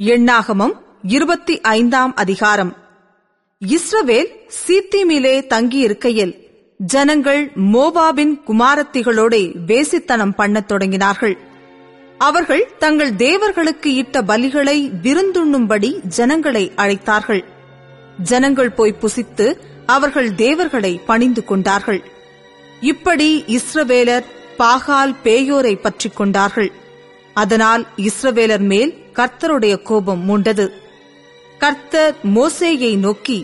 எண்ணாகமம் இருபத்தி ஐந்தாம் அதிகாரம். இஸ்ரவேல் சீத்திமிலே தங்கியிருக்கையில் ஜனங்கள் மோவாபின் குமாரத்திகளோடே வேசித்தனம் பண்ணத் தொடங்கினார்கள். அவர்கள் தங்கள் தேவர்களுக்கு இட்ட பலிகளை விருந்துண்ணும்படி ஜனங்களை அழைத்தார்கள். ஜனங்கள் போய் புசித்து அவர்கள் தேவர்களை பணிந்து கொண்டார்கள். இப்படி இஸ்ரவேலர் பாகால் பேயோரை பற்றிக் கொண்டார்கள். அதனால் இஸ்ரவேலர் மேல் கர்த்தருடைய கோபம் மூண்டது. கர்த்தர் மோசேயை நோக்கி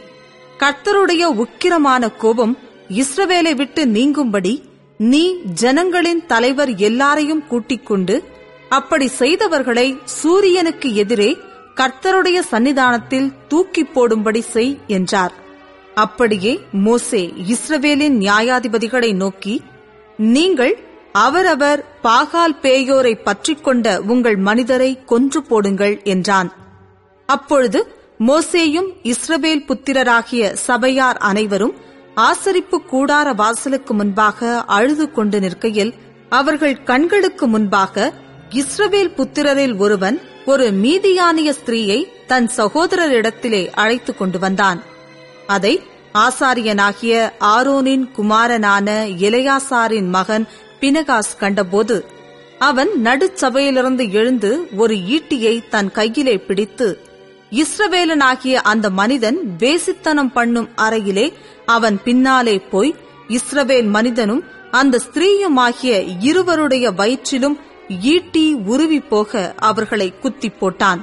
கர்த்தருடைய உக்கிரமான கோபம் இஸ்ரவேலை விட்டு நீங்கும்படி நீ ஜனங்களின் தலைவர் எல்லாரையும் கூட்டிக் கொண்டு அப்படி செய்தவர்களை சூரியனுக்கு எதிரே கர்த்தருடைய சன்னிதானத்தில் தூக்கி போடும்படி செய் என்றார். அப்படியே மோசே இஸ்ரவேலின் நியாயாதிபதிகளை நோக்கி நீங்கள் அவரவர் பாகால் பேயோரை பற்றிக் கொண்ட உங்கள் மனிதரை கொன்று போடுங்கள் என்றான். அப்பொழுது மோசேயும் இஸ்ரவேல் புத்திரராகிய சபையார் அனைவரும் ஆசரிப்பு கூடார வாசலுக்கு முன்பாக அழுது கொண்டு நிற்கையில் அவர்கள் கண்களுக்கு முன்பாக இஸ்ரவேல் புத்திரரில் ஒருவன் ஒரு மீதியானிய ஸ்திரீயை தன் சகோதரரிடத்திலே அழைத்துக் கொண்டு வந்தான். அதை ஆசாரியனாகிய ஆரோனின் குமாரனான இளையாசாரின் மகன் பினகாஸ் கண்டபோது அவன் நடுச்சபையிலிருந்து எழுந்து ஒரு ஈட்டியை தன் கையிலே பிடித்து இஸ்ரவேலனாகிய அந்த மனிதன் வேசித்தனம் பண்ணும் அறையிலே அவன் பின்னாலே போய் இஸ்ரவேல் மனிதனும் அந்த ஸ்திரீயுமாகிய இருவருடைய வயிற்றிலும் ஈட்டி உருவி போக அவர்களை குத்தி போட்டான்.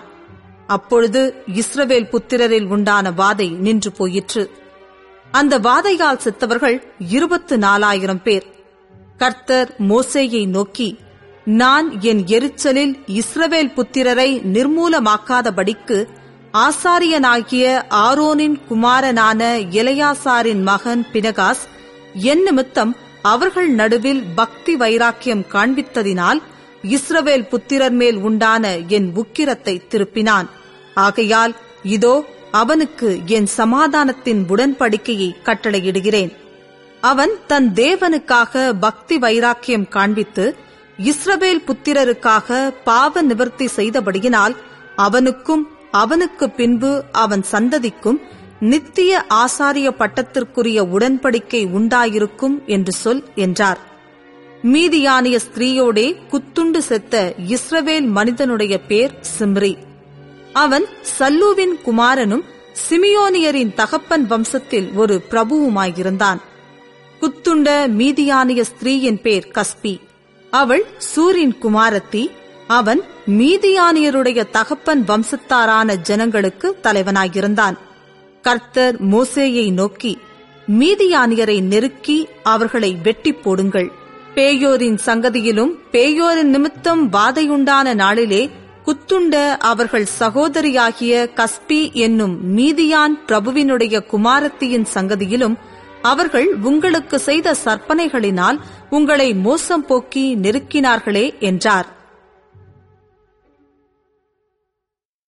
அப்பொழுது இஸ்ரவேல் புத்திரரில் உண்டான வாதை நின்று போயிற்று. அந்த வாதையால் செத்தவர்கள் இருபத்து நாலாயிரம் பேர். கர்த்தர் மோசேயை நோக்கி நான் என் எரிச்சலில் இஸ்ரவேல் புத்திரரை நிர்மூலமாக்காதபடிக்கு ஆசாரியனாகிய ஆரோனின் குமாரனான இளையாசாரின் மகன் பினகாஸ் என் நிமித்தம் அவர்கள் நடுவில் பக்தி வைராக்கியம் காண்பித்ததினால் இஸ்ரவேல் புத்திரர் மேல் உண்டான என் உக்கிரத்தை திருப்பினான். ஆகையால் இதோ அவனுக்கு என் சமாதானத்தின் உடன்படிக்கையை கட்டளையிடுகிறேன். அவன் தன் தேவனுக்காக பக்தி வைராக்கியம் காண்பித்து இஸ்ரவேல் புத்திரருக்காக பாவ நிவர்த்தி செய்தபடியினால் அவனுக்கும் அவனுக்கு பின்பு அவன் சந்ததிக்கும் நித்திய ஆசாரிய பட்டத்திற்குரிய உடன்படிக்கை உண்டாயிருக்கும் என்று சொல் என்றார். மீதியானிய ஸ்திரீயோடே குத்துண்டு செத்த இஸ்ரவேல் மனிதனுடைய பேர் சிம்ரி. அவன் சல்லுவின் குமாரனும் சிமியோனியரின் தகப்பன் வம்சத்தில் ஒரு பிரபுவுமாயிருந்தான். குத்துண்ட மீதியானிய ஸ்திரீயின் பேர் கஸ்பி. அவள் சூரின் குமாரத்தி அவன் மீதியானியருடைய தகப்பன் வம்சத்தாரான ஜனங்களுக்கு தலைவனாயிருந்தான். கர்த்தர் மோசேயை நோக்கி மீதியானியரை நெருக்கி அவர்களை வெட்டி போடுங்கள். பேயோரின் சங்கதியிலும் பேயோரின் நிமித்தம் வாதையுண்டான நாளிலே குத்துண்ட அவர்கள் சகோதரியாகிய கஸ்பி என்னும் மீதியான் பிரபுவினுடைய குமாரத்தியின் சங்கதியிலும் அவர்கள் உங்களுக்கு செய்த சற்பனைகளினால் உங்களை மோசம் போக்கி நெருக்கினார்களே என்றார்.